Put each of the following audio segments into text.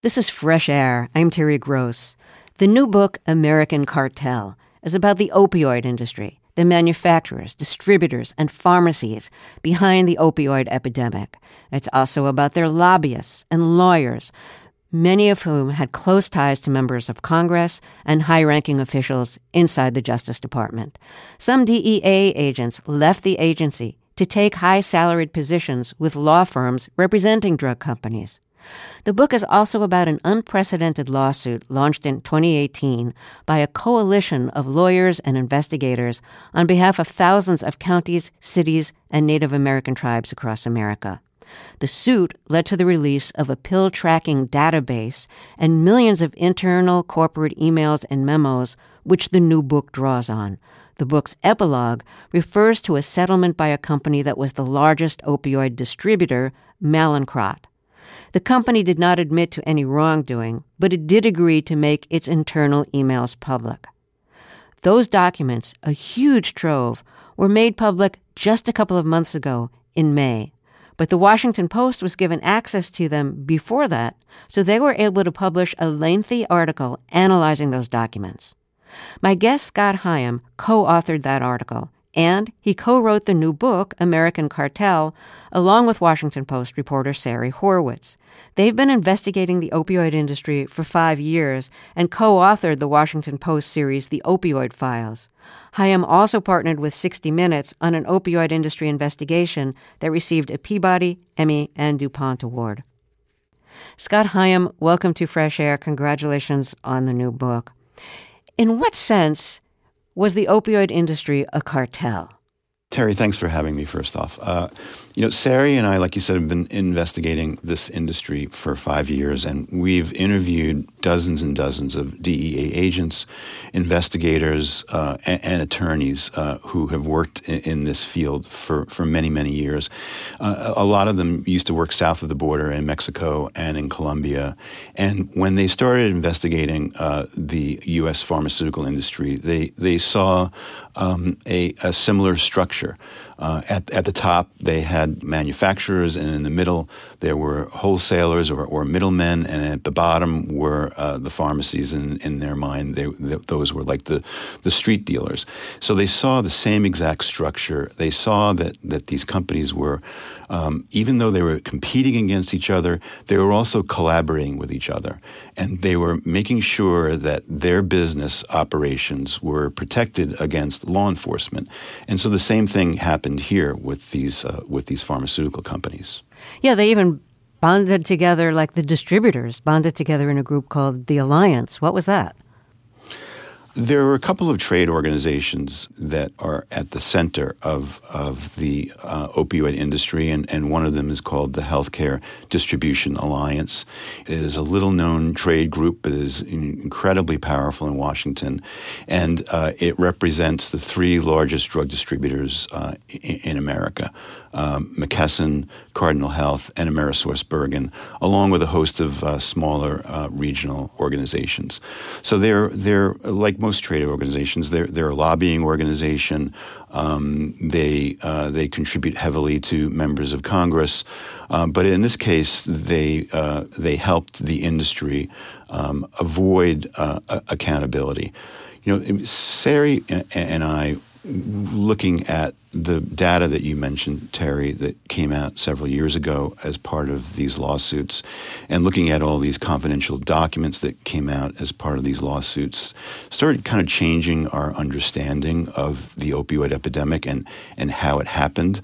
This is Fresh Air. I'm Terry Gross. The new book, American Cartel, is about the opioid industry, the manufacturers, distributors, and pharmacies behind the opioid epidemic. It's also about their lobbyists and lawyers, many of whom had close ties to members of Congress and high ranking officials inside the Justice Department. Some DEA agents left the agency to take high salaried positions with law firms representing drug companies. The book is also about an unprecedented lawsuit launched in 2018 by a coalition of lawyers and investigators on behalf of thousands of counties, cities, and Native American tribes across America. The suit led to the release of a pill tracking database and millions of internal corporate emails and memos, which the new book draws on. The book's epilogue refers to a settlement by a company that was the largest opioid distributor, Mallinckrodt. The company did not admit to any wrongdoing, but it did agree to make its internal emails public. Those documents, a huge trove, were made public just a couple of months ago in May. But the Washington Post was given access to them before that, so they were able to publish a lengthy article analyzing those documents. My guest Scott Higham, co authored that article, and he co wrote the new book, American Cartel, along with Washington Post reporter Sari Horwitz. They've been investigating the opioid industry for five years and co authored the Washington Post series, The Opioid Files. Higham also partnered with 60 Minutes on an opioid industry investigation that received a Peabody, Emmy, and DuPont Award. Scott Higham, welcome to Fresh Air. Congratulations on the new book. In what sense was the opioid industry a cartel? Terry, thanks for having me, first off. Uh, you know, Sari and I, like you said, have been investigating this industry for five years, and we've interviewed dozens and dozens of DEA agents, investigators, uh, and, and, attorneys uh, who have worked in, in, this field for, for many, many years. Uh, a lot of them used to work south of the border in Mexico and in Colombia. And when they started investigating uh, the U.S. pharmaceutical industry, they, they saw um, a, a similar structure future. Uh, at, at the top, they had manufacturers, and in the middle, there were wholesalers or, or middlemen, and at the bottom were uh, the pharmacies. In, in their mind, they, those were like the, the street dealers. So they saw the same exact structure. They saw that, that these companies were, um, even though they were competing against each other, they were also collaborating with each other. And they were making sure that their business operations were protected against law enforcement. And so the same thing happened happened here with these uh, with these pharmaceutical companies. Yeah, they even bonded together, like the distributors bonded together in a group called the Alliance. What was that? There are a couple of trade organizations that are at the center of, of the uh, opioid industry, and, and one of them is called the Healthcare Distribution Alliance. It is a little known trade group, but is incredibly powerful in Washington, and uh, it represents the three largest drug distributors uh, in, in, America um, McKesson, Cardinal Health, and AmerisourceBergen, along with a host of uh, smaller uh, regional organizations. So they're, they're like most trade organizations. They're, they're a lobbying organization. Um, they uh, they contribute heavily to members of Congress, uh, but in this case, they uh, they helped the industry um, avoid uh, accountability. You know, Sari and I looking at the data that you mentioned, Terry, that came out several years ago as part of these lawsuits, and looking at all these confidential documents that came out as part of these lawsuits, started kind of changing our understanding of the opioid epidemic and, and how it happened.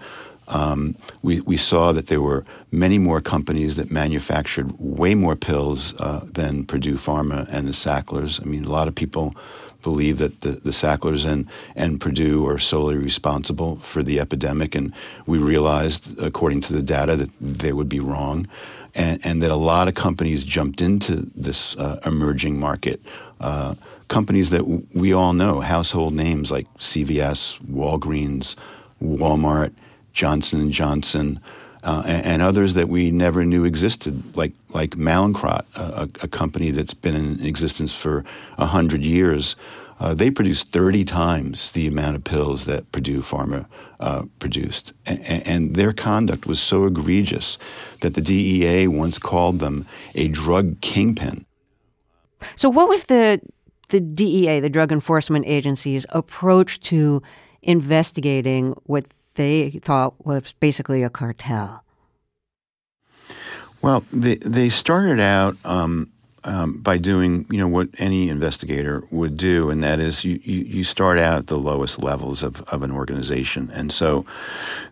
Um, we, we saw that there were many more companies that manufactured way more pills uh, than Purdue Pharma and the Sacklers. I mean, a lot of people believe that the, the Sacklers and, and Purdue are solely responsible for the epidemic. And we realized, according to the data, that they would be wrong. And, and that a lot of companies jumped into this uh, emerging market. Uh, companies that w- we all know, household names like CVS, Walgreens, Walmart, Johnson & Johnson, uh, and, and, others that we never knew existed, like like Mallinckrodt, a, a company that's been in existence for hundred years. Uh, they produced 30 times the amount of pills that Purdue Pharma uh, produced. And, and, their conduct was so egregious that the DEA once called them a drug kingpin. So, what was the, the DEA, the Drug Enforcement Agency's approach to investigating what they thought was basically a cartel? Well, they, they started out um, um, by doing you know what any investigator would do, and that is you, you, you start out at the lowest levels of, of an organization, and so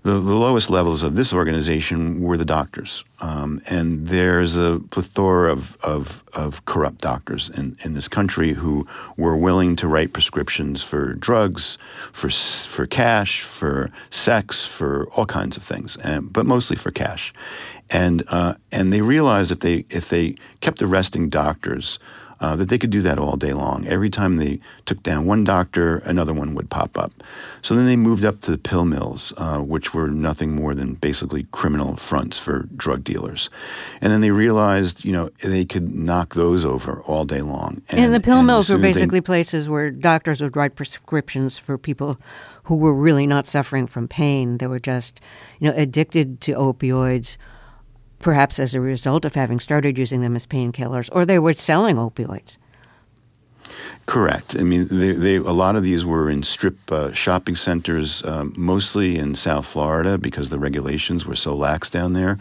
the, the lowest levels of this organization were the doctors, um, and there's a plethora of, of, of corrupt doctors in, in this country who were willing to write prescriptions for drugs, for for cash, for sex, for all kinds of things, and, but mostly for cash, and uh, and they realized if they if they kept arresting doctors, uh, that they could do that all day long. Every time they took down one doctor, another one would pop up. So then they moved up to the pill mills, uh, which were nothing more than basically criminal fronts for drug dealers. And then they realized, you know, they could knock those over all day long. And, and the pill and mills were basically they, places where doctors would write prescriptions for people who were really not suffering from pain. They were just, you know, addicted to opioids perhaps as a result of having started using them as painkillers, or they were selling opioids. Correct. I mean, they, they, a lot of these were in strip uh, shopping centers, um, mostly in South Florida because the regulations were so lax down there.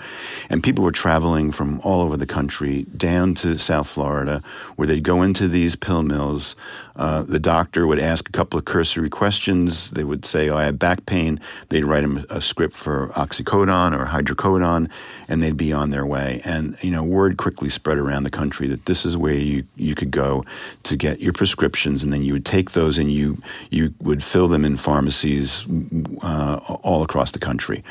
And people were traveling from all over the country down to South Florida where they'd go into these pill mills. Uh, the doctor would ask a couple of cursory questions. They would say, Oh, I have back pain. They'd write them a script for oxycodone or hydrocodone, and they'd be on their way. And, you know, word quickly spread around the country that this is where you, you could go to get your prescriptions, and then you would take those and you you would fill them in pharmacies uh, all across the country.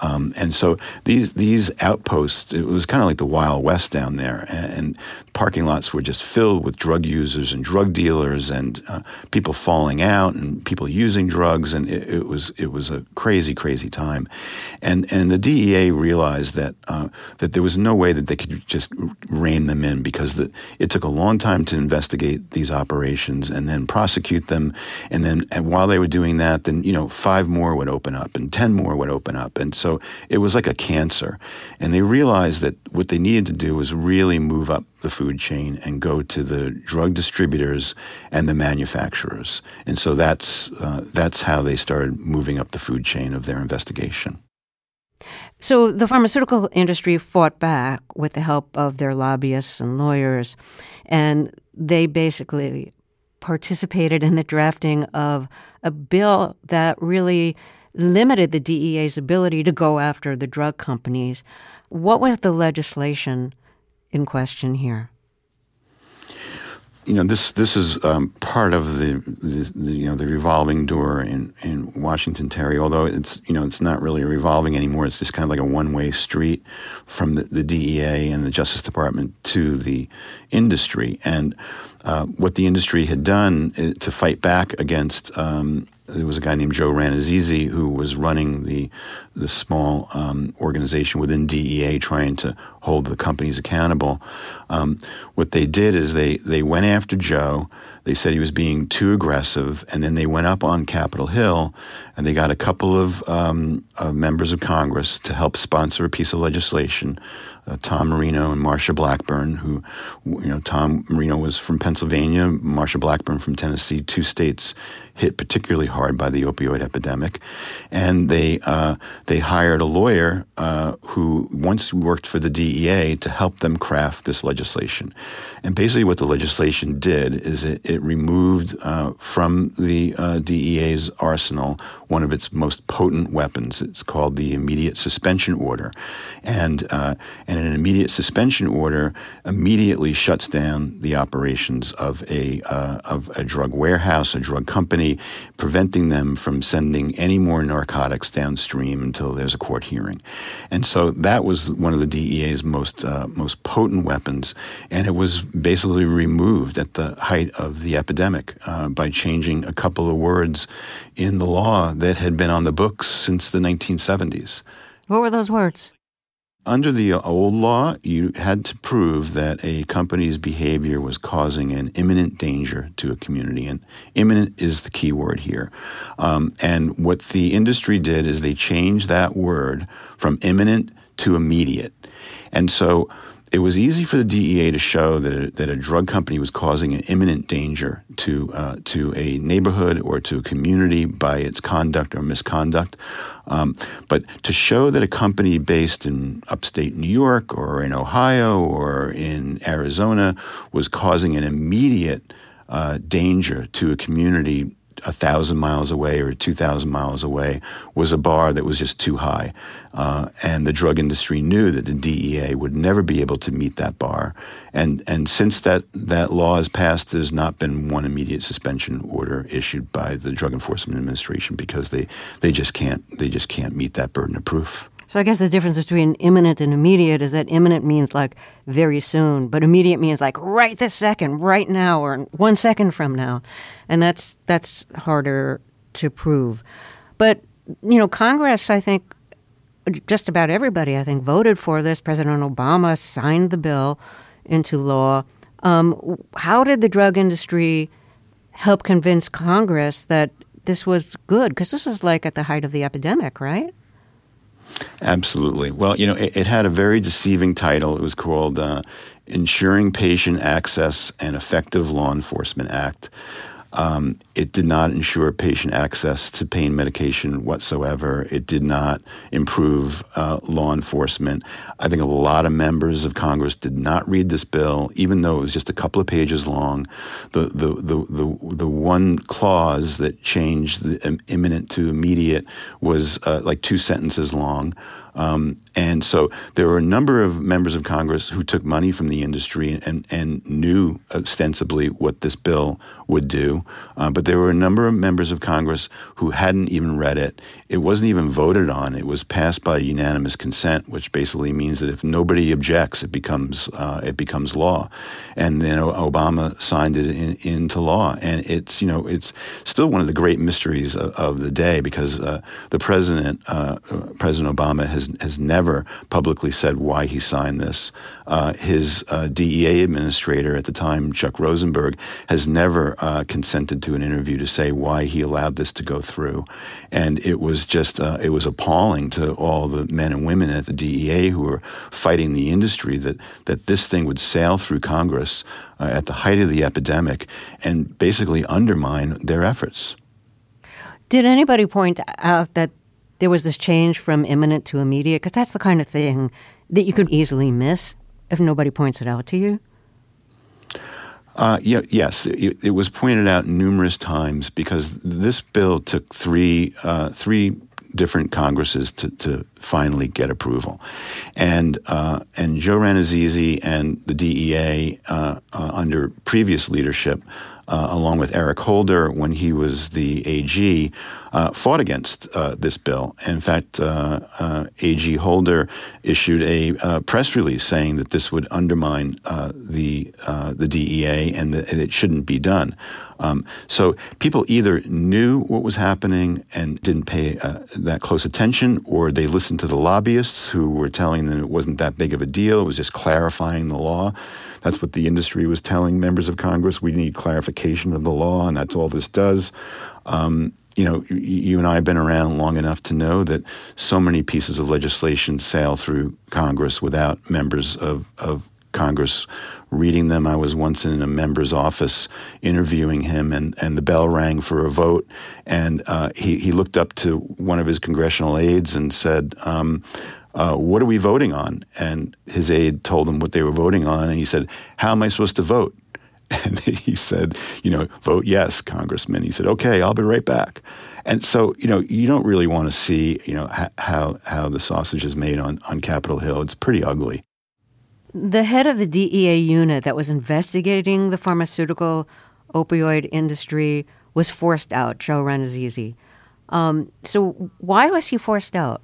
Um, and so these these outposts, it was kind of like the Wild West down there, and, and, parking lots were just filled with drug users and drug dealers and uh, people falling out and people using drugs, and it, it, was it was a crazy crazy time, and and the DEA realized that uh, that there was no way that they could just rein them in because the, it took a long time to investigate these operations and then prosecute them, and then and while they were doing that, then you know five more would open up and ten more would open up, and so so it was like a cancer. And they realized that what they needed to do was really move up the food chain and go to the drug distributors and the manufacturers. And so that's, uh, that's how they started moving up the food chain of their investigation. So the pharmaceutical industry fought back with the help of their lobbyists and lawyers, and they basically participated in the drafting of a bill that really limited the DEA's ability to go after the drug companies. What was the legislation in question here? You know, this this is um, part of the, the, the, you know the revolving door in, in Washington, Terry. Although it's you know it's not really revolving anymore. It's just kind of like a one way street from the, the DEA and the Justice Department to the industry. And uh, what the industry had done uh, to fight back against um, there was a guy named Joe Rannazzisi who was running the the small um, organization within DEA trying to hold the companies accountable. Um, what they did is they they went after Joe. They said he was being too aggressive, and then they went up on Capitol Hill and they got a couple of, um, of members of Congress to help sponsor a piece of legislation uh, Tom Marino and Marsha Blackburn, who, you know, Tom Marino was from Pennsylvania, Marsha Blackburn from Tennessee, two states hit particularly hard by the opioid epidemic, and they uh, they hired a lawyer uh, who once worked for the DEA to help them craft this legislation, and basically what the legislation did is it, it removed uh, from the uh, DEA's arsenal one of its most potent weapons. It's called the immediate suspension order, and uh, and an immediate suspension order immediately shuts down the operations of a uh, of a drug warehouse, a drug company, preventing them from sending any more narcotics downstream until there's a court hearing. And so that was one of the DEA's most uh, most potent weapons, and it was basically removed at the height of the epidemic uh, by changing a couple of words in the law that had been on the books since the 1970s. What were those words? Under the old law, you had to prove that a company's behavior was causing an imminent danger to a community, and imminent is the key word here. Um, and what the industry did is they changed that word from imminent to immediate. And so it was easy for the DEA to show that a, that a drug company was causing an imminent danger to uh, to a neighborhood or to a community by its conduct or misconduct. Um, but to show that a company based in upstate New York or in Ohio or in Arizona was causing an immediate uh, danger to a community a thousand miles away or two thousand miles away was a bar that was just too high, uh, and the drug industry knew that the DEA would never be able to meet that bar, and and since that that law has passed, there's not been one immediate suspension order issued by the Drug Enforcement Administration because they they just can't they just can't meet that burden of proof. So I guess the difference between imminent and immediate is that imminent means like very soon, but immediate means like right this second, right now, or one second from now, and that's that's harder to prove. But you know, Congress, I think, just about everybody, I think, voted for this. President Obama signed the bill into law. Um, how did the drug industry help convince Congress that this was good? Because this is like at the height of the epidemic, right? Absolutely. Well, you know, it, it, had a very deceiving title. It was called uh, Ensuring Patient Access and Effective Law Enforcement Act. Um, it did not ensure patient access to pain medication whatsoever. It did not improve uh, law enforcement. I think a lot of members of Congress did not read this bill, even though it was just a couple of pages long. The the the the, the one clause that changed the imminent to immediate was uh, like two sentences long. Um, and so there were a number of members of Congress who took money from the industry and, and knew ostensibly what this bill would do. Uh, but there were a number of members of Congress who hadn't even read it. It wasn't even voted on. It was passed by unanimous consent, which basically means that if nobody objects, it becomes uh, it becomes law. And then Obama signed it in, into law. And it's you know it's still one of the great mysteries of, of the day because uh, the president uh, President Obama has has never publicly said why he signed this. Uh, his uh, DEA administrator at the time, Chuck Rosenberg, has never uh, consented to an interview to say why he allowed this to go through. And it was just, uh, it was appalling to all the men and women at the DEA who were fighting the industry that, that this thing would sail through Congress uh, at the height of the epidemic and basically undermine their efforts. Did anybody point out that there was this change from imminent to immediate? Because that's the kind of thing that you could easily miss if nobody points it out to you? Uh, yeah, yes, it, it, was pointed out numerous times because this bill took three uh, three different Congresses to, to finally get approval, and uh, and Joe Rannazzisi and the DEA uh, uh, under previous leadership uh, along with Eric Holder when he was the AG, uh, fought against uh, this bill. In fact, uh, uh, AG Holder issued a uh, press release saying that this would undermine the the DEA and that it shouldn't be done. Um, so people either knew what was happening and didn't pay that close attention, or they listened to the lobbyists who were telling them it wasn't that big of a deal. It was just clarifying the law. That's what the industry was telling members of Congress. We need clarification of the law, and that's all this does. Um, you know, you and I have been around long enough to know that so many pieces of legislation sail through Congress without members of, of Congress reading them. I was once in a member's office interviewing him, and, and the bell rang for a vote. And uh, he, he looked up to one of his congressional aides and said, um, uh, what are we voting on? And his aide told him what they were voting on, and he said, how am I supposed to vote? And he said, you know, vote yes, Congressman. He said, okay, I'll be right back. And so, you know, you don't really want to see, you know, how how the sausage is made on on Capitol Hill. It's pretty ugly. The head of the DEA unit that was investigating the pharmaceutical opioid industry was forced out, Joe Rannazzisi. Um, so why was he forced out?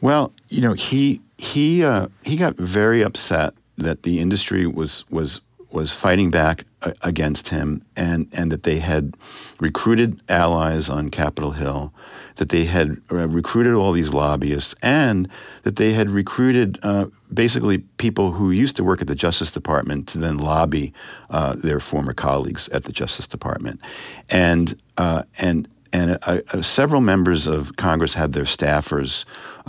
Well, you know, he he uh, he got very upset that the industry was was was fighting back uh, against him, and and that they had recruited allies on Capitol Hill, that they had uh, recruited all these lobbyists, and that they had recruited uh, basically people who used to work at the Justice Department to then lobby uh, their former colleagues at the Justice Department, and uh, and and uh, several members of Congress had their staffers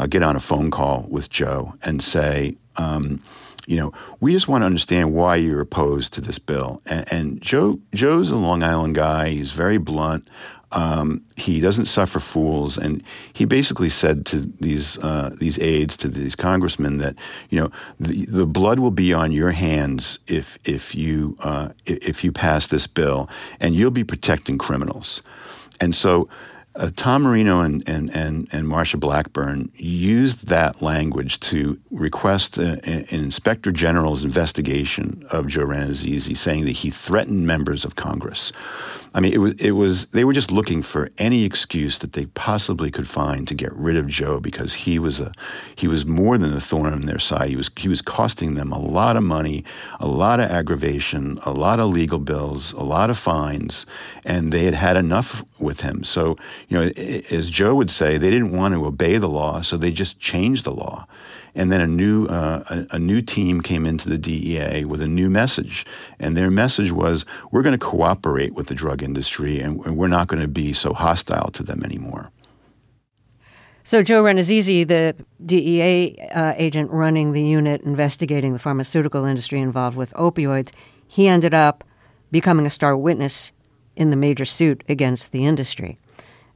get on a phone call with Joe and say, um, you know, we just want to understand why you're opposed to this bill. And, and Joe Joe's a Long Island guy. He's very blunt. Um, he doesn't suffer fools, and he basically said to these uh, these aides, to these congressmen, that you know the, the blood will be on your hands if if you uh, if you pass this bill, and you'll be protecting criminals. And so uh, Tom Marino and, and, and, and Marsha Blackburn used that language to request a, an inspector general's investigation of Joe Rannazzisi, saying that he threatened members of Congress. I mean, it was it was they were just looking for any excuse that they possibly could find to get rid of Joe because he was a he was more than a thorn in their side. He was he was costing them a lot of money, a lot of aggravation, a lot of legal bills, a lot of fines, and they had had enough with him. So you know, as Joe would say, they didn't want to obey the law, so they just changed the law and then a new uh, a, a, new team came into the DEA with a new message, and their message was, "We're going to cooperate with the drug industry, and, and we're not going to be so hostile to them anymore." So Joe Rannazzisi, the DEA uh, agent running the unit investigating the pharmaceutical industry involved with opioids, he ended up becoming a star witness in the major suit against the industry,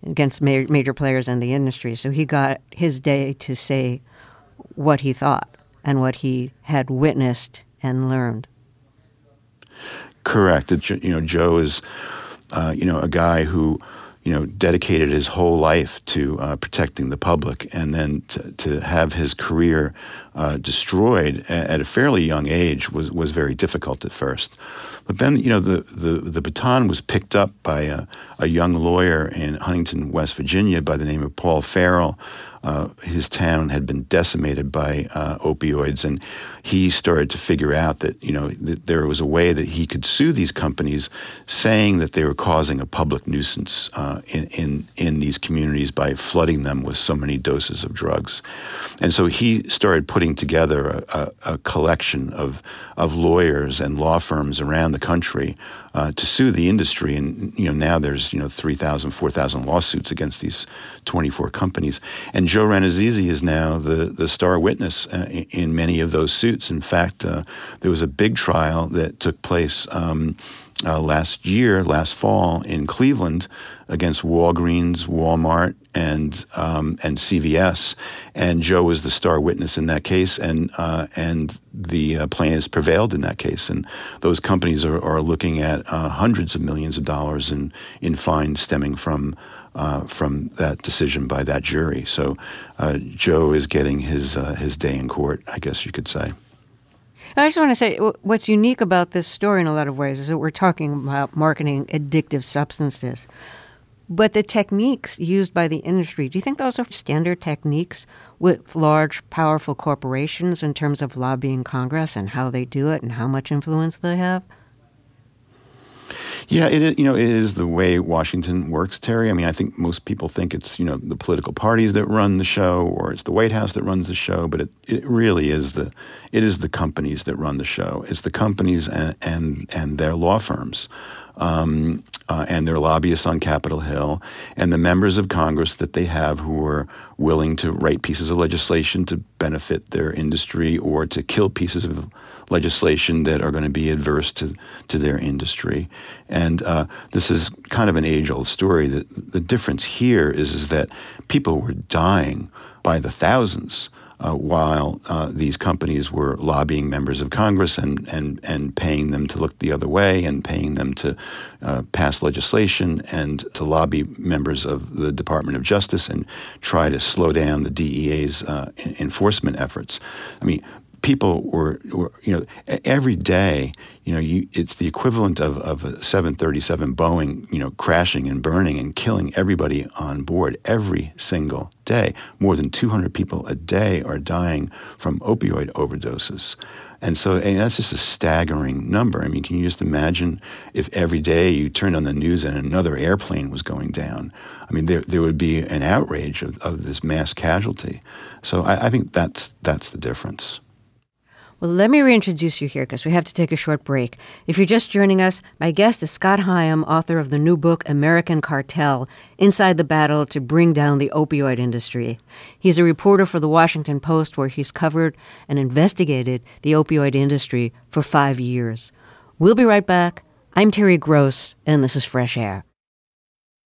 against ma- major players in the industry. So he got his day to say what he thought and what he had witnessed and learned. Correct. You know, Joe is, uh, you know, a guy who, you know, dedicated his whole life to uh, protecting the public, and then to, to have his career uh, destroyed at a fairly young age was was very difficult at first. But then, you know, the, the, the baton was picked up by a, a young lawyer in Huntington, West Virginia, by the name of Paul Farrell, uh, his town had been decimated by uh, opioids, and he started to figure out that you know that there was a way that he could sue these companies, saying that they were causing a public nuisance uh, in, in in these communities by flooding them with so many doses of drugs, and so he started putting together a, a, a collection of of lawyers and law firms around the country uh, to sue the industry. And you know now there's you know 3,000, 4,000 lawsuits against these 24 companies. And Joe Rannazzisi is now the the star witness uh, in many of those suits. In fact, uh, there was a big trial that took place. Um, uh, last year, last fall in Cleveland, against Walgreens, Walmart, and um, and CVS, and Joe was the star witness in that case, and uh, and the uh, plaintiffs prevailed in that case, and those companies are, are looking at uh, hundreds of millions of dollars in in fines stemming from. Uh, from that decision by that jury, so uh, Joe is getting his uh, his day in court, I guess you could say. I just want to say what's unique about this story in a lot of ways is that we're talking about marketing addictive substances. But the techniques used by the industry, do you think those are standard techniques with large, powerful corporations in terms of lobbying Congress and how they do it and how much influence they have? Yeah, it is, you know it is the way Washington works, Terry. I mean, I think most people think it's you know the political parties that run the show, or it's the White House that runs the show, but it, it really is the it is the companies that run the show. It's the companies and and, and their law firms. Um, uh, and their lobbyists on Capitol Hill, and the members of Congress that they have who are willing to write pieces of legislation to benefit their industry or to kill pieces of legislation that are going to be adverse to, to their industry. And uh, this is kind of an age old story. That the difference here is, is that people were dying by the thousands uh, while uh, these companies were lobbying members of Congress and, and, and paying them to look the other way and paying them to uh, pass legislation and to lobby members of the Department of Justice and try to slow down the DEA's uh, enforcement efforts. I mean, people were, were, you know, every day, you know, you, it's the equivalent of, of a 737 Boeing, you know, crashing and burning and killing everybody on board every single day. More than 200 people a day are dying from opioid overdoses. And so and that's just a staggering number. I mean, can you just imagine if every day you turned on the news and another airplane was going down? I mean, there, there would be an outrage of, of this mass casualty. So I, I think that's, that's the difference. Well, let me reintroduce you here because we have to take a short break. If you're just joining us, my guest is Scott Higham, author of the new book American Cartel Inside the Battle to Bring Down the Opioid Industry. He's a reporter for the Washington Post where he's covered and investigated the opioid industry for five years. We'll be right back. I'm Terry Gross, and this is Fresh Air.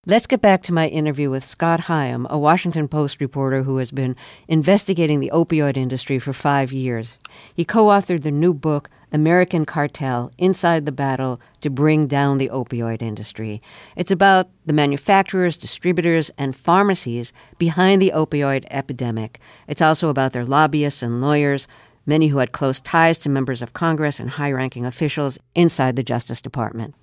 Let's get back to my interview with Scott Higham, a Washington Post reporter who has been investigating the opioid industry for five years. He co authored the new book, American Cartel Inside the Battle to Bring Down the Opioid Industry. It's about the manufacturers, distributors, and pharmacies behind the opioid epidemic. It's also about their lobbyists and lawyers, many who had close ties to members of Congress and high ranking officials inside the Justice Department.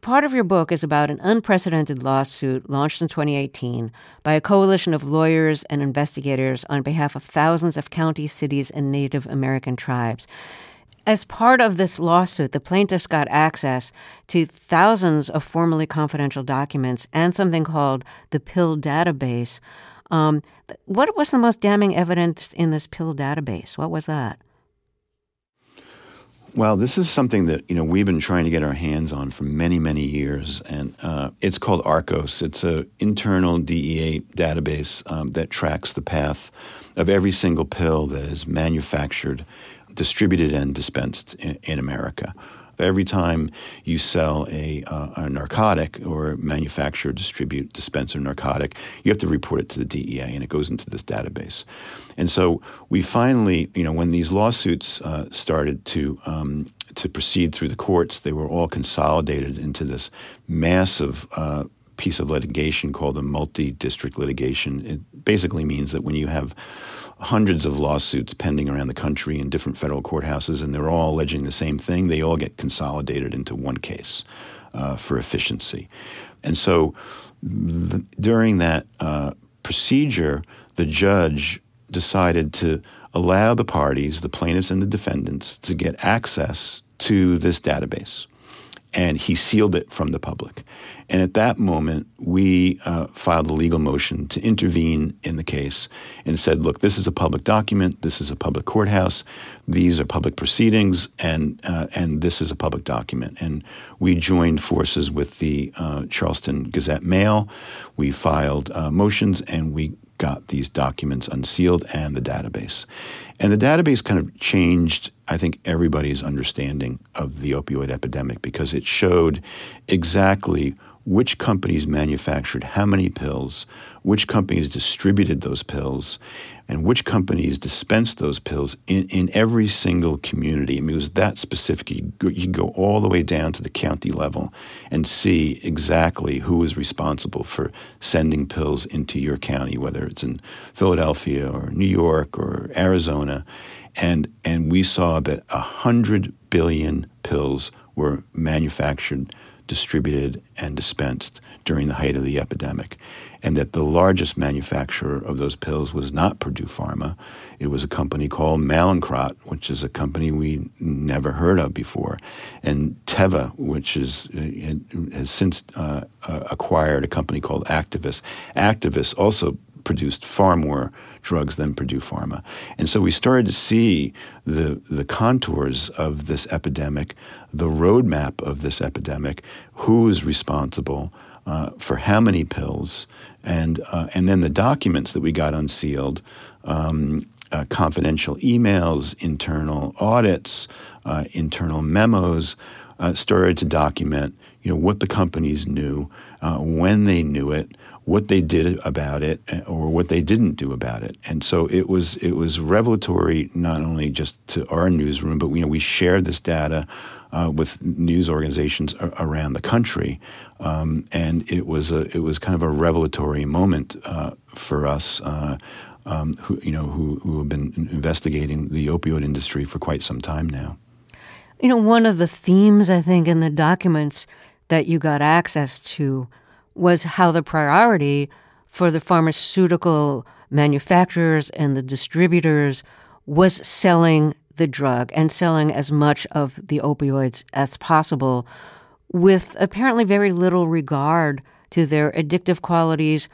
Part of your book is about an unprecedented lawsuit launched in 2018 by a coalition of lawyers and investigators on behalf of thousands of counties, cities, and Native American tribes. As part of this lawsuit, the plaintiffs got access to thousands of formerly confidential documents and something called the PIL database. Um, what was the most damning evidence in this PIL database? What was that? Well, this is something that you know we've been trying to get our hands on for many, many years, and uh, it's called ARCOS. It's an internal DEA database um, that tracks the path of every single pill that is manufactured, distributed, and dispensed in, in America. Every time you sell a, uh, a narcotic or manufacture, distribute, dispense a narcotic, you have to report it to the DEA, and it goes into this database. And so we finally, you know, when these lawsuits uh, started to um, to proceed through the courts, they were all consolidated into this massive uh, piece of litigation called a multi-district litigation. It basically means that when you have hundreds of lawsuits pending around the country in different federal courthouses, and they're all alleging the same thing. They all get consolidated into one case uh, for efficiency. And so th- during that uh, procedure, the judge decided to allow the parties, the plaintiffs and the defendants, to get access to this database and he sealed it from the public. And at that moment, we uh, filed a legal motion to intervene in the case and said, look, this is a public document, this is a public courthouse, these are public proceedings, and, uh, and this is a public document. And we joined forces with the uh, Charleston Gazette Mail. We filed uh, motions and we got these documents unsealed and the database. And the database kind of changed, I think, everybody's understanding of the opioid epidemic because it showed exactly which companies manufactured how many pills, which companies distributed those pills, and which companies dispensed those pills in, in every single community. I mean, it was that specific. You go, you go all the way down to the county level and see exactly who was responsible for sending pills into your county, whether it's in Philadelphia or New York or Arizona. And, and we saw that 100 billion pills were manufactured distributed and dispensed during the height of the epidemic, and that the largest manufacturer of those pills was not Purdue Pharma. It was a company called Mallinckrodt, which is a company we never heard of before, and Teva, which is uh, has since uh, uh, acquired a company called Actavis. Actavis also produced far more drugs than Purdue Pharma. And so we started to see the, the contours of this epidemic, the roadmap of this epidemic, who is responsible uh, for how many pills, and, uh, and then the documents that we got unsealed. Um, uh, confidential emails, internal audits, uh, internal memos uh, started to document, you know, what the companies knew, uh, when they knew it, what they did about it eh, or what they didn't do about it. And so it was it was revelatory not only just to our newsroom, but you know we shared this data uh, with news organizations around the country, um, and it was a it was kind of a revelatory moment uh, for us. Uh, um, who you know who, who have been investigating the opioid industry for quite some time now. You know, one of the themes I think in the documents that you got access to was how the priority for the pharmaceutical manufacturers and the distributors was selling the drug and selling as much of the opioids as possible with apparently very little regard to their addictive qualities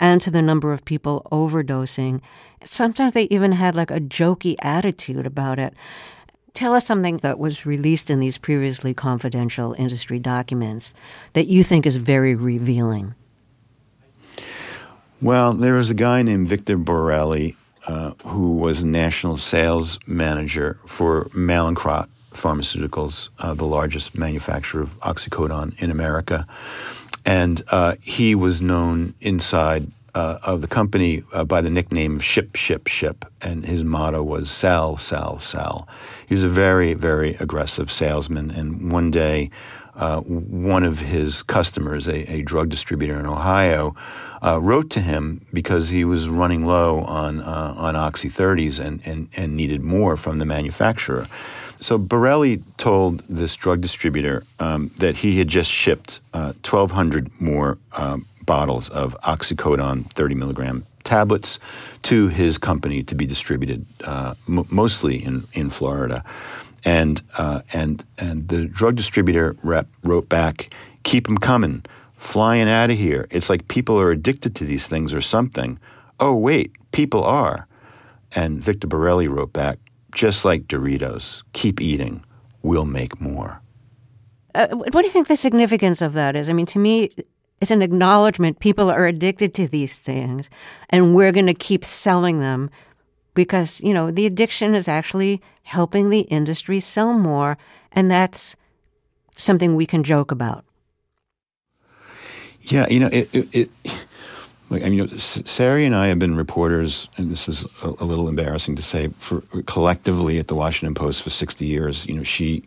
and to the number of people overdosing. Sometimes they even had like a jokey attitude about it. Tell us something that was released in these previously confidential industry documents that you think is very revealing. Well, there was a guy named Victor Borelli uh, who was national sales manager for Mallinckrodt Pharmaceuticals, uh, the largest manufacturer of oxycodone in America. And uh, he was known inside uh, of the company uh, by the nickname Ship, Ship, Ship. And his motto was sell, sell, sell. He was a very, very aggressive salesman. And one day, uh, one of his customers, a, a drug distributor in Ohio, uh, wrote to him because he was running low on uh, on Oxy 30s and, and, and needed more from the manufacturer. So Borelli told this drug distributor um, that he had just shipped 1,200 uh, more um, bottles of oxycodone 30 milligram tablets to his company to be distributed uh, m- mostly in, in Florida. And, uh, and, and the drug distributor rep wrote back, keep them coming, flying out of here. It's like people are addicted to these things or something. Oh, wait, people are. And Victor Borelli wrote back, just like Doritos, keep eating, we'll make more. Uh, what do you think the significance of that is? I mean, to me, it's an acknowledgement people are addicted to these things and we're going to keep selling them because, you know, the addiction is actually helping the industry sell more. And that's something we can joke about. Yeah, you know, it, it, it I mean, you know, Sari and I have been reporters, and this is a, a, little embarrassing to say, for collectively at the Washington Post for 60 years. You know, she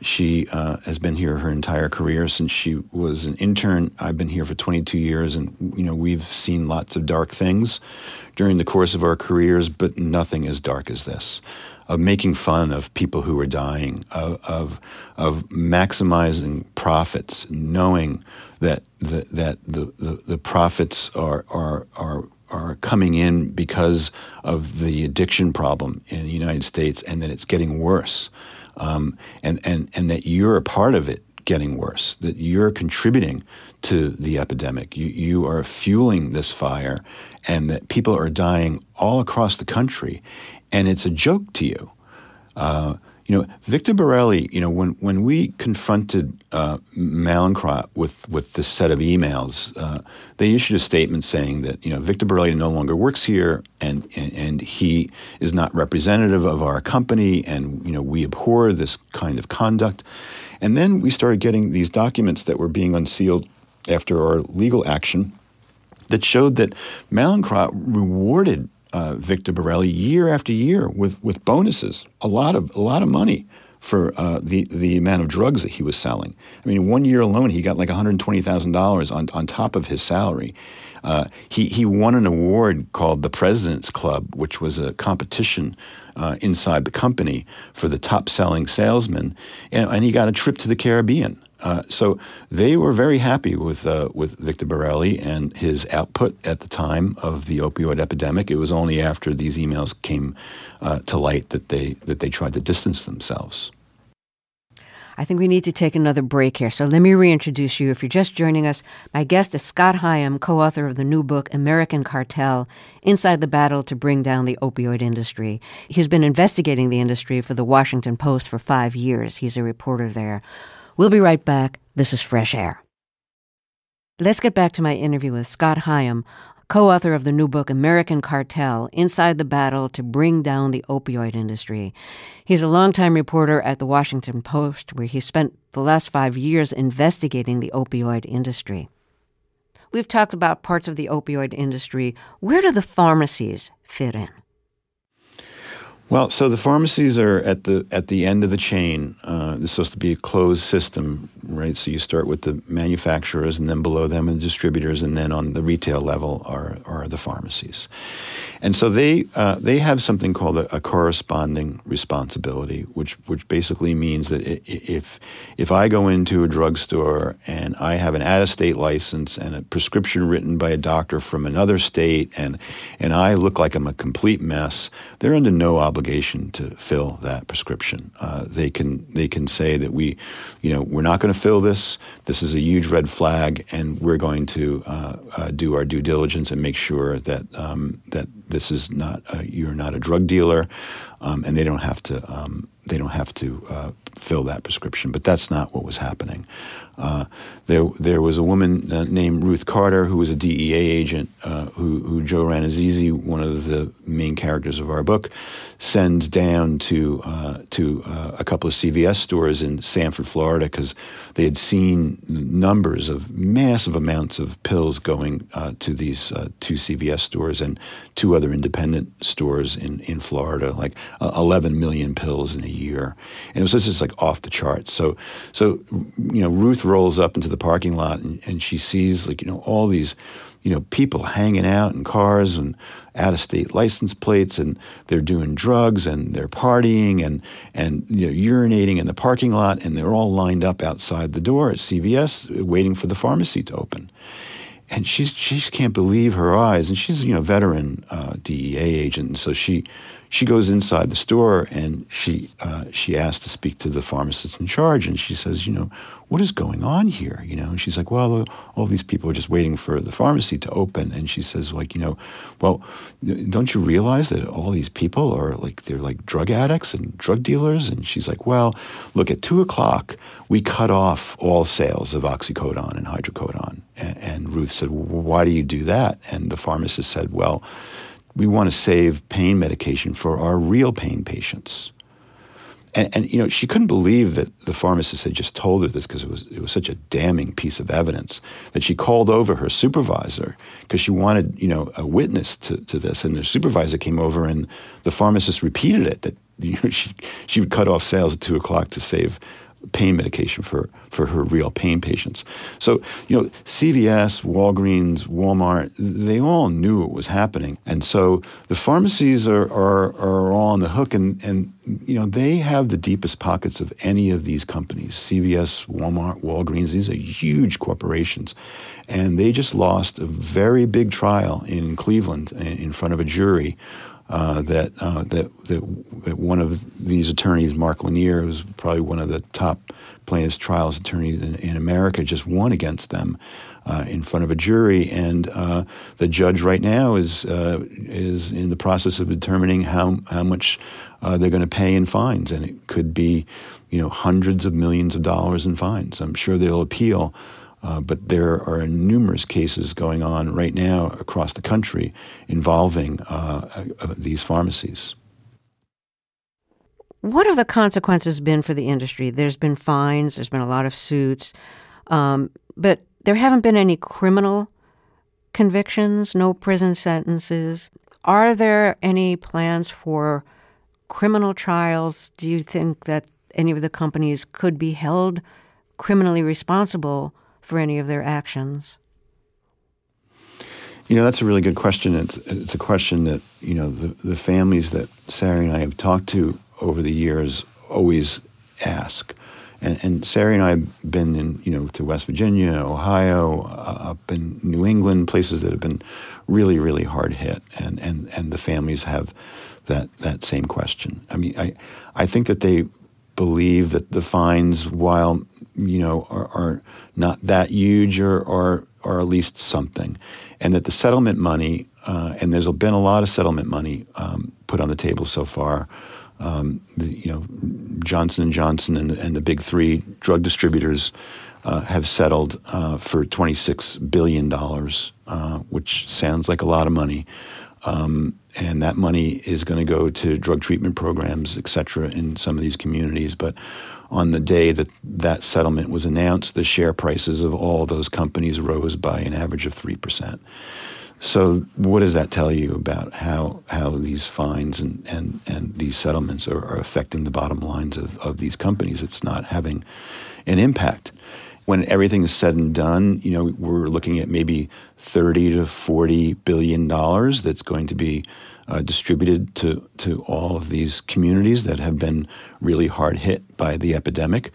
she uh, has been here her entire career since she was an intern. I've been here for 22 years, and you know, we've seen lots of dark things during the course of our careers, but nothing as dark as this of making fun of people who are dying, of, of, of maximizing profits, knowing that the, that the, the, the profits are, are, are, are coming in because of the addiction problem in the United States and that it's getting worse. Um, and, and, and that you're a part of it getting worse, that you're contributing to the epidemic. You, you are fueling this fire, and that people are dying all across the country and it's a joke to you. Uh, you know, Victor Borelli, you know, when, when we confronted uh, Mallinckrodt with, with this set of emails, uh, they issued a statement saying that, you know, Victor Borelli no longer works here and, and, and, he is not representative of our company and, you know, we abhor this kind of conduct. And then we started getting these documents that were being unsealed after our legal action that showed that Mallinckrodt rewarded uh, Victor Borelli year after year with, with bonuses, a lot of a lot of money for uh, the the amount of drugs that he was selling. I mean, one year alone, he got like one hundred twenty thousand dollars on on top of his salary. Uh, he he won an award called the President's Club, which was a competition uh, inside the company for the top selling salesman, and, and he got a trip to the Caribbean. Uh, so they were very happy with uh, with Victor Borelli and his output at the time of the opioid epidemic. It was only after these emails came uh, to light that they that they tried to distance themselves. I think we need to take another break here. So let me reintroduce you. If you're just joining us, my guest is Scott Higham, co author of the new book, American Cartel Inside the Battle to Bring Down the Opioid Industry. He's been investigating the industry for the Washington Post for five years. He's a reporter there. We'll be right back. This is Fresh Air. Let's get back to my interview with Scott Higham, co author of the new book American Cartel Inside the Battle to Bring Down the Opioid Industry. He's a longtime reporter at the Washington Post, where he spent the last five years investigating the opioid industry. We've talked about parts of the opioid industry. Where do the pharmacies fit in? Well, so the pharmacies are at the at the end of the chain. Uh, it's supposed to be a closed system, right? So you start with the manufacturers, and then below them are the distributors, and then on the retail level are are the pharmacies. And so they uh, they have something called a, a, corresponding responsibility, which which basically means that if if I go into a drugstore and I have an out of state license and a prescription written by a doctor from another state, and and I look like I'm a complete mess, they're under no obligation obligation to fill that prescription. Uh, they can they can say that we, you know, we're not going to fill this. This is a huge red flag, and we're going to uh, uh, do our due diligence and make sure that um, that this is not a, you're not a drug dealer, um, and they don't have to um, they don't have to uh, fill that prescription. But that's not what was happening. Uh, there, there was a woman uh, named Ruth Carter who was a DEA agent uh, who, who, Joe Rannazzisi, one of the main characters of our book, sends down to uh, to uh, a couple of CVS stores in Sanford, Florida, because they had seen numbers of massive amounts of pills going uh, to these two CVS stores and two other independent stores in, in Florida, like 11 million pills in a year, and it was just like off the charts. So, so you know, Ruth rolls up into the parking lot and, and she sees like you know all these you know people hanging out in cars and out of state license plates and they're doing drugs and they're partying and and you know urinating in the parking lot and they're all lined up outside the door at CVS waiting for the pharmacy to open. And she's she can't believe her eyes. And she's you know veteran uh, DEA agent. And so she she goes inside the store and she uh, she asks to speak to the pharmacist in charge and she says you know what is going on here? You know and she's like well all these people are just waiting for the pharmacy to open. And she says like you know well don't you realize that all these people are like they're like drug addicts and drug dealers? And she's like well look at two o'clock we cut off all sales of oxycodone and hydrocodone. And, and Ruth said well, why do you do that? And the pharmacist said well we want to save pain medication for our real pain patients. And, and, you know, she couldn't believe that the pharmacist had just told her this because it was it was such a damning piece of evidence that she called over her supervisor because she wanted you know a witness to, to this. And the supervisor came over and the pharmacist repeated it that you know, she she would cut off sales at two o'clock to save pain medication for, for her real pain patients. So, you know, CVS, Walgreens, Walmart, they all knew what was happening. And so the pharmacies are, are, are all on the hook and, and, you know, they have the deepest pockets of any of these companies. CVS, Walmart, Walgreens, these are huge corporations. And they just lost a very big trial in Cleveland in front of a jury uh, that, uh, that, that, that one of these attorneys, Mark Lanier, who's probably one of the top plaintiffs' trials attorneys in, in America, just won against them uh, in front of a jury, and uh, the judge right now is uh, is in the process of determining how how much they're going to pay in fines, and it could be, you know, hundreds of millions of dollars in fines. I'm sure they'll appeal. Uh, but there are numerous cases going on right now across the country involving uh, uh, these pharmacies. What have the consequences been for the industry? There's been fines, there's been a lot of suits, um, but there haven't been any criminal convictions, no prison sentences. Are there any plans for criminal trials? Do you think that any of the companies could be held criminally responsible for any of their actions? You know, that's a really good question. It's it's a question that you know the the families that Sari and I have talked to over the years always ask. And, and Sari and I have been in, you know, to West Virginia, Ohio, uh, up in New England, places that have been really, really hard hit, and and and the families have that that same question. I mean, I I think that they believe that the fines, while you know, are, are not that huge or, or, or at least something. And that the settlement money, uh, and there's been a lot of settlement money um, put on the table so far. Um, the, you know, Johnson and Johnson and, and the big three drug distributors uh, have settled uh, for 26 billion dollars, uh, which sounds like a lot of money. Um, and that money is going to go to drug treatment programs, et cetera, in some of these communities. But on the day that that settlement was announced, the share prices of all those companies rose by an average of 3%. So, what does that tell you about how, how these fines and, and, and these settlements are, are affecting the bottom lines of, of these companies? It's not having an impact. When everything is said and done, you know, we're looking at maybe 30 to 40 billion dollars that's going to be uh, distributed to, to all of these communities that have been really hard hit by the epidemic.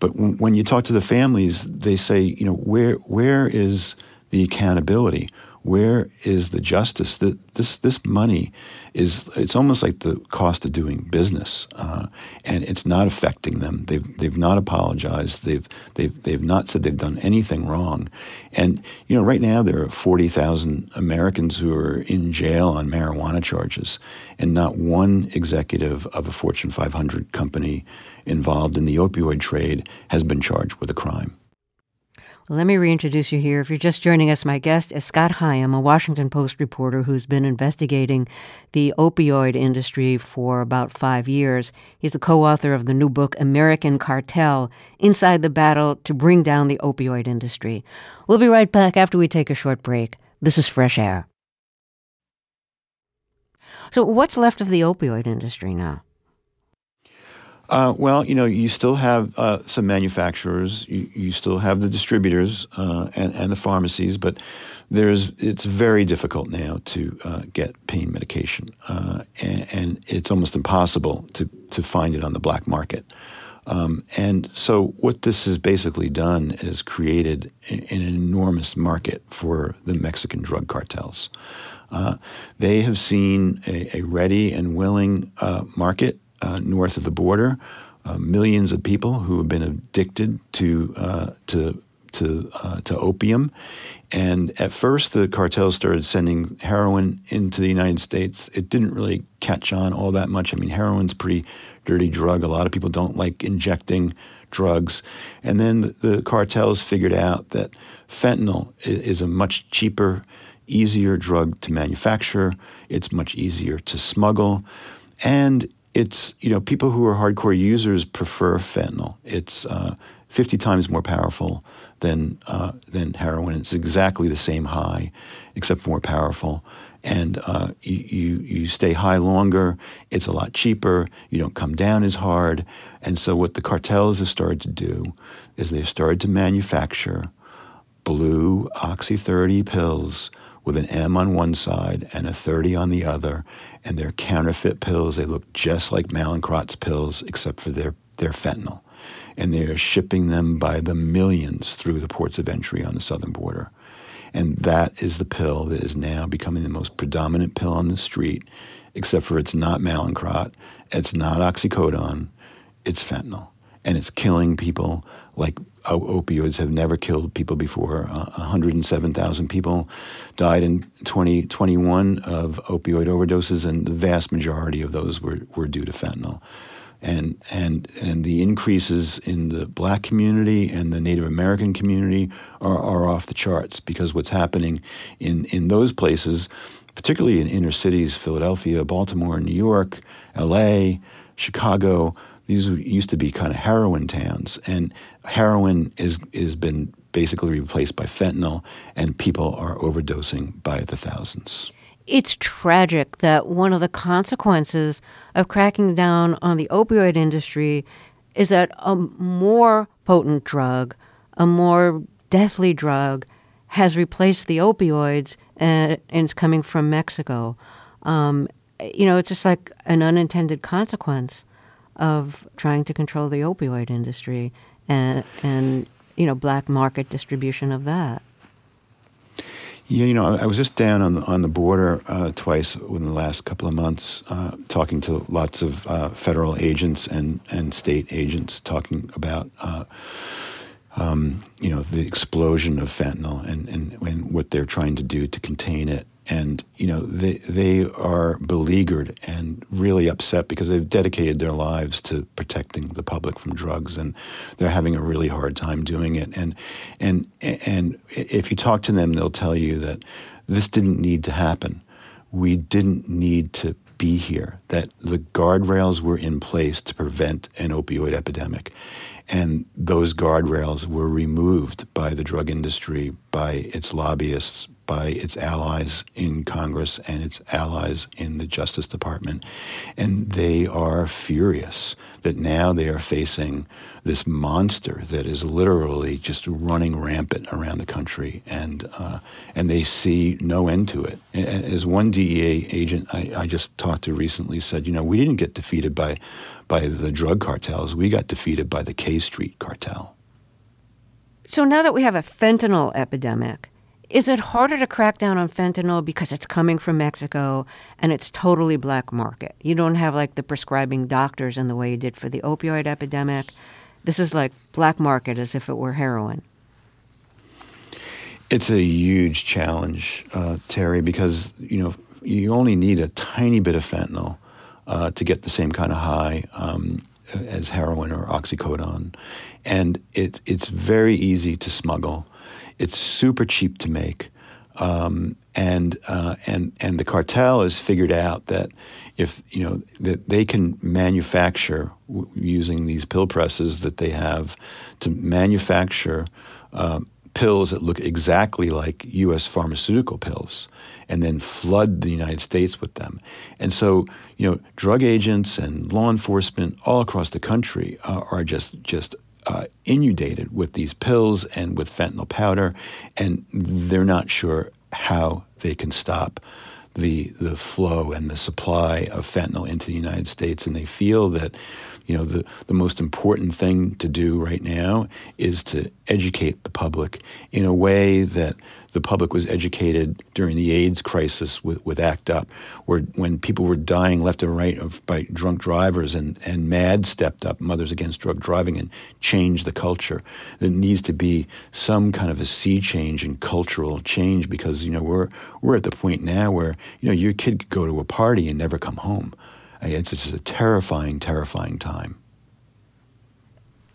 But w- when you talk to the families, they say, you know, where where is the accountability? Where is the justice? That this this money is it's almost like the cost of doing business, uh, and it's not affecting them. They've they've not apologized. They've they've they've not said they've done anything wrong, and you know right now there are forty thousand Americans who are in jail on marijuana charges, and not one executive of a Fortune 500 company involved in the opioid trade has been charged with a crime. Let me reintroduce you here. If you're just joining us, my guest is Scott Higham, a Washington Post reporter who's been investigating the opioid industry for about five years. He's the co author of the new book, American Cartel Inside the Battle to Bring Down the Opioid Industry. We'll be right back after we take a short break. This is Fresh Air. So, what's left of the opioid industry now? Uh, well, you know, you still have uh, some manufacturers, you, you, still have the distributors uh, and, and, the pharmacies, but there's it's very difficult now to uh, get pain medication, uh, and, and, it's almost impossible to to find it on the black market. Um, and so, what this has basically done is created an enormous market for the Mexican drug cartels. Uh, they have seen a, a ready and willing market uh, north of the border, uh, millions of people who have been addicted to uh, to to uh, to opium. And at first, the cartels started sending heroin into the United States. It didn't really catch on all that much. I mean, heroin's a pretty dirty drug. A lot of people don't like injecting drugs. And then the, cartels figured out that fentanyl is a much cheaper, easier drug to manufacture. It's much easier to smuggle. And it's you know people who are hardcore users prefer fentanyl. It's uh, 50 times more powerful than uh, than heroin. It's exactly the same high, except more powerful. And uh, you, you, you stay high longer. It's a lot cheaper. You don't come down as hard. And so what the cartels have started to do is they've started to manufacture blue oxy 30 pills with an M on one side and a 30 on the other, and they're counterfeit pills. They look just like Mallinckrodt's pills, except for their, their fentanyl. And they are shipping them by the millions through the ports of entry on the southern border. And that is the pill that is now becoming the most predominant pill on the street, except for it's not Mallinckrodt, it's not oxycodone, it's fentanyl. And it's killing people like opioids have never killed people before. Uh, 107,000 people died in 2021 of opioid overdoses, and the vast majority of those were, were due to fentanyl. And, and, and the increases in the black community and the Native American community are, are off the charts because what's happening in, in those places, particularly in inner cities, Philadelphia, Baltimore, New York, LA, Chicago, these used to be kind of heroin towns, and heroin is is been basically replaced by fentanyl, and people are overdosing by the thousands. It's tragic that one of the consequences of cracking down on the opioid industry is that a more potent drug, a more deathly drug, has replaced the opioids and, and it's coming from Mexico. Um, you know, it's just like an unintended consequence of trying to control the opioid industry and and you know black market distribution of that. Yeah, you know, I was just down on the, on the border uh, twice within the last couple of months, uh, talking to lots of uh, federal agents and, and state agents, talking about, uh, um, you know, the explosion of fentanyl and, and, and what they're trying to do to contain it and you know they they are beleaguered and really upset because they've dedicated their lives to protecting the public from drugs and they're having a really hard time doing it. And and and if you talk to them they'll tell you that this didn't need to happen. We didn't need to be here that the guardrails were in place to prevent an opioid epidemic. And those guardrails were removed by the drug industry, by its lobbyists, by its allies in Congress and its allies in the Justice Department. And they are furious that now they are facing this monster that is literally just running rampant around the country, and, uh, and they see no end to it. As one DEA agent I, I just talked to recently said, you know, we didn't get defeated by, by the drug cartels, we got defeated by the K Street cartel. So now that we have a fentanyl epidemic, Is it harder to crack down on fentanyl because it's coming from Mexico and it's totally black market? You don't have like the prescribing doctors in the way you did for the opioid epidemic. This is like black market as if it were heroin. It's a huge challenge, uh, Terry, because you know you only need a tiny bit of fentanyl uh, to get the same kind of high um, as heroin or oxycodone, and it, it's very easy to smuggle. It's super cheap to make, um, and uh, and and the cartel has figured out that if you know that they can manufacture w- using these pill presses that they have to manufacture uh, pills that look exactly like U.S. pharmaceutical pills, and then flood the United States with them. And so, you know, drug agents and law enforcement all across the country uh, are just just uh, inundated with these pills and with fentanyl powder, and they're not sure how they can stop the the flow and the supply of fentanyl into the United States, and they feel that you know the the most important thing to do right now is to educate the public in a way that the public was educated during the AIDS crisis with, with ACT UP, where when people were dying left and right of, by drunk drivers and, and MAD stepped up, Mothers Against Drug Driving, and changed the culture. There needs to be some kind of a sea change and cultural change because, you know, we're, we're at the point now where, you know, your kid could go to a party and never come home. It's just a terrifying, terrifying time.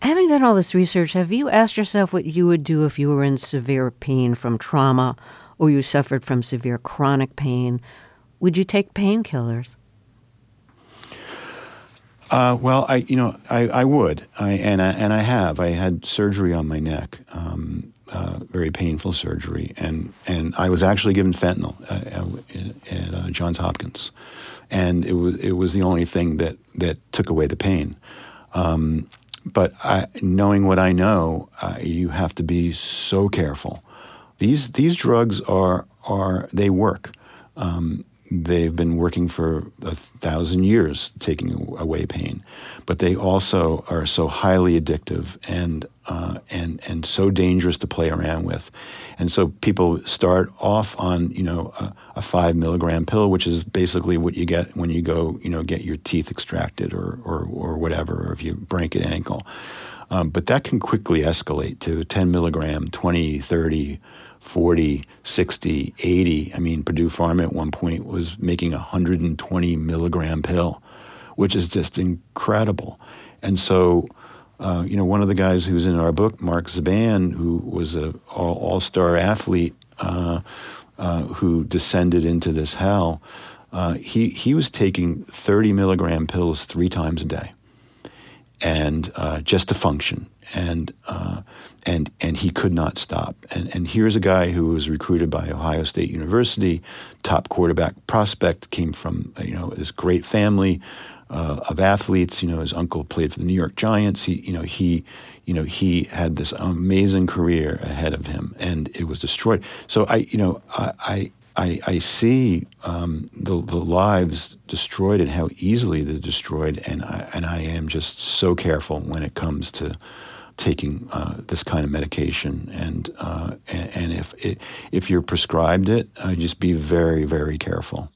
Having done all this research, have you asked yourself what you would do if you were in severe pain from trauma or you suffered from severe chronic pain? Would you take painkillers? Uh, well, I you know I, I would I, and I and I have I had surgery on my neck, um, uh, very painful surgery, and and I was actually given fentanyl uh, at, uh, Johns Hopkins, and it was it was the only thing that that took away the pain. Um, but I, knowing what I know, uh, you have to be so careful. These these drugs are are they work. Um, they've been working for a thousand years, taking away pain, but they also are so highly addictive and uh, and and so dangerous to play around with, and so people start off on you know a, a, five milligram pill, which is basically what you get when you go you know get your teeth extracted or or, or whatever, or if you break an ankle. Um, but that can quickly escalate to 10 milligram, 20, 30, 40, 60, 80. I mean, Purdue Pharma at one point was making a 120 milligram pill, which is just incredible. And so, uh, you know, one of the guys who's in our book, Mark Zaban, who was a all star athlete uh, uh, who descended into this hell, uh, he, he was taking 30 milligram pills three times a day and uh, just to function. And uh, and and he could not stop. And and here's a guy who was recruited by Ohio State University, top quarterback prospect, came from you know this great family uh, of athletes. You know, his uncle played for the New York Giants. He you know he you know he had this amazing career ahead of him, and it was destroyed. So I you know I. I I, I see um, the, the lives destroyed and how easily they're destroyed, and I, and I am just so careful when it comes to taking uh, this kind of medication. And uh, and, and, if it, if you're prescribed it, uh, just be very very careful.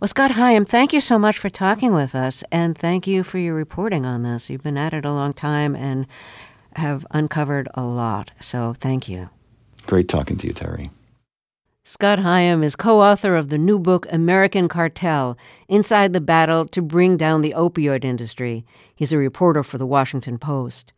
Well, Scott Higham, thank you so much for talking with us, and thank you for your reporting on this. You've been at it a long time and have uncovered a lot. So thank you. Great talking to you, Terry. Scott Higham is co author of the new book, American Cartel Inside the Battle to Bring Down the Opioid Industry. He's a reporter for the Washington Post.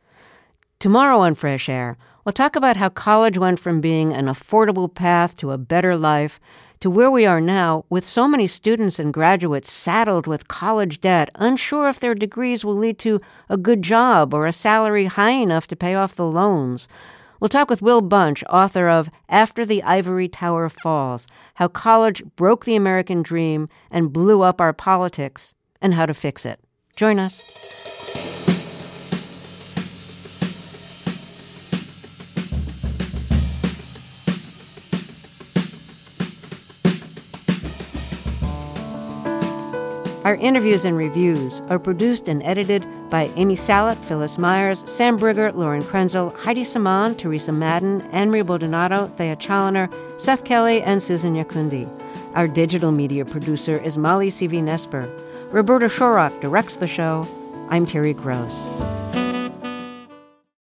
Tomorrow on Fresh Air, we'll talk about how college went from being an affordable path to a better life to where we are now with so many students and graduates saddled with college debt, unsure if their degrees will lead to a good job or a salary high enough to pay off the loans. We'll talk with Will Bunch, author of After the Ivory Tower Falls How College Broke the American Dream and Blew Up Our Politics, and How to Fix It. Join us. Our interviews and reviews are produced and edited by Amy Salit, Phyllis Myers, Sam Brigger, Lauren Krenzel, Heidi Saman, Teresa Madden, Anne-Marie Baldonado, Thea Chaloner, Seth Kelly, and Susan Nyakundi. Our digital media producer is Molly C.V. Nesper. Roberta Shorrock directs the show. I'm Terry Gross.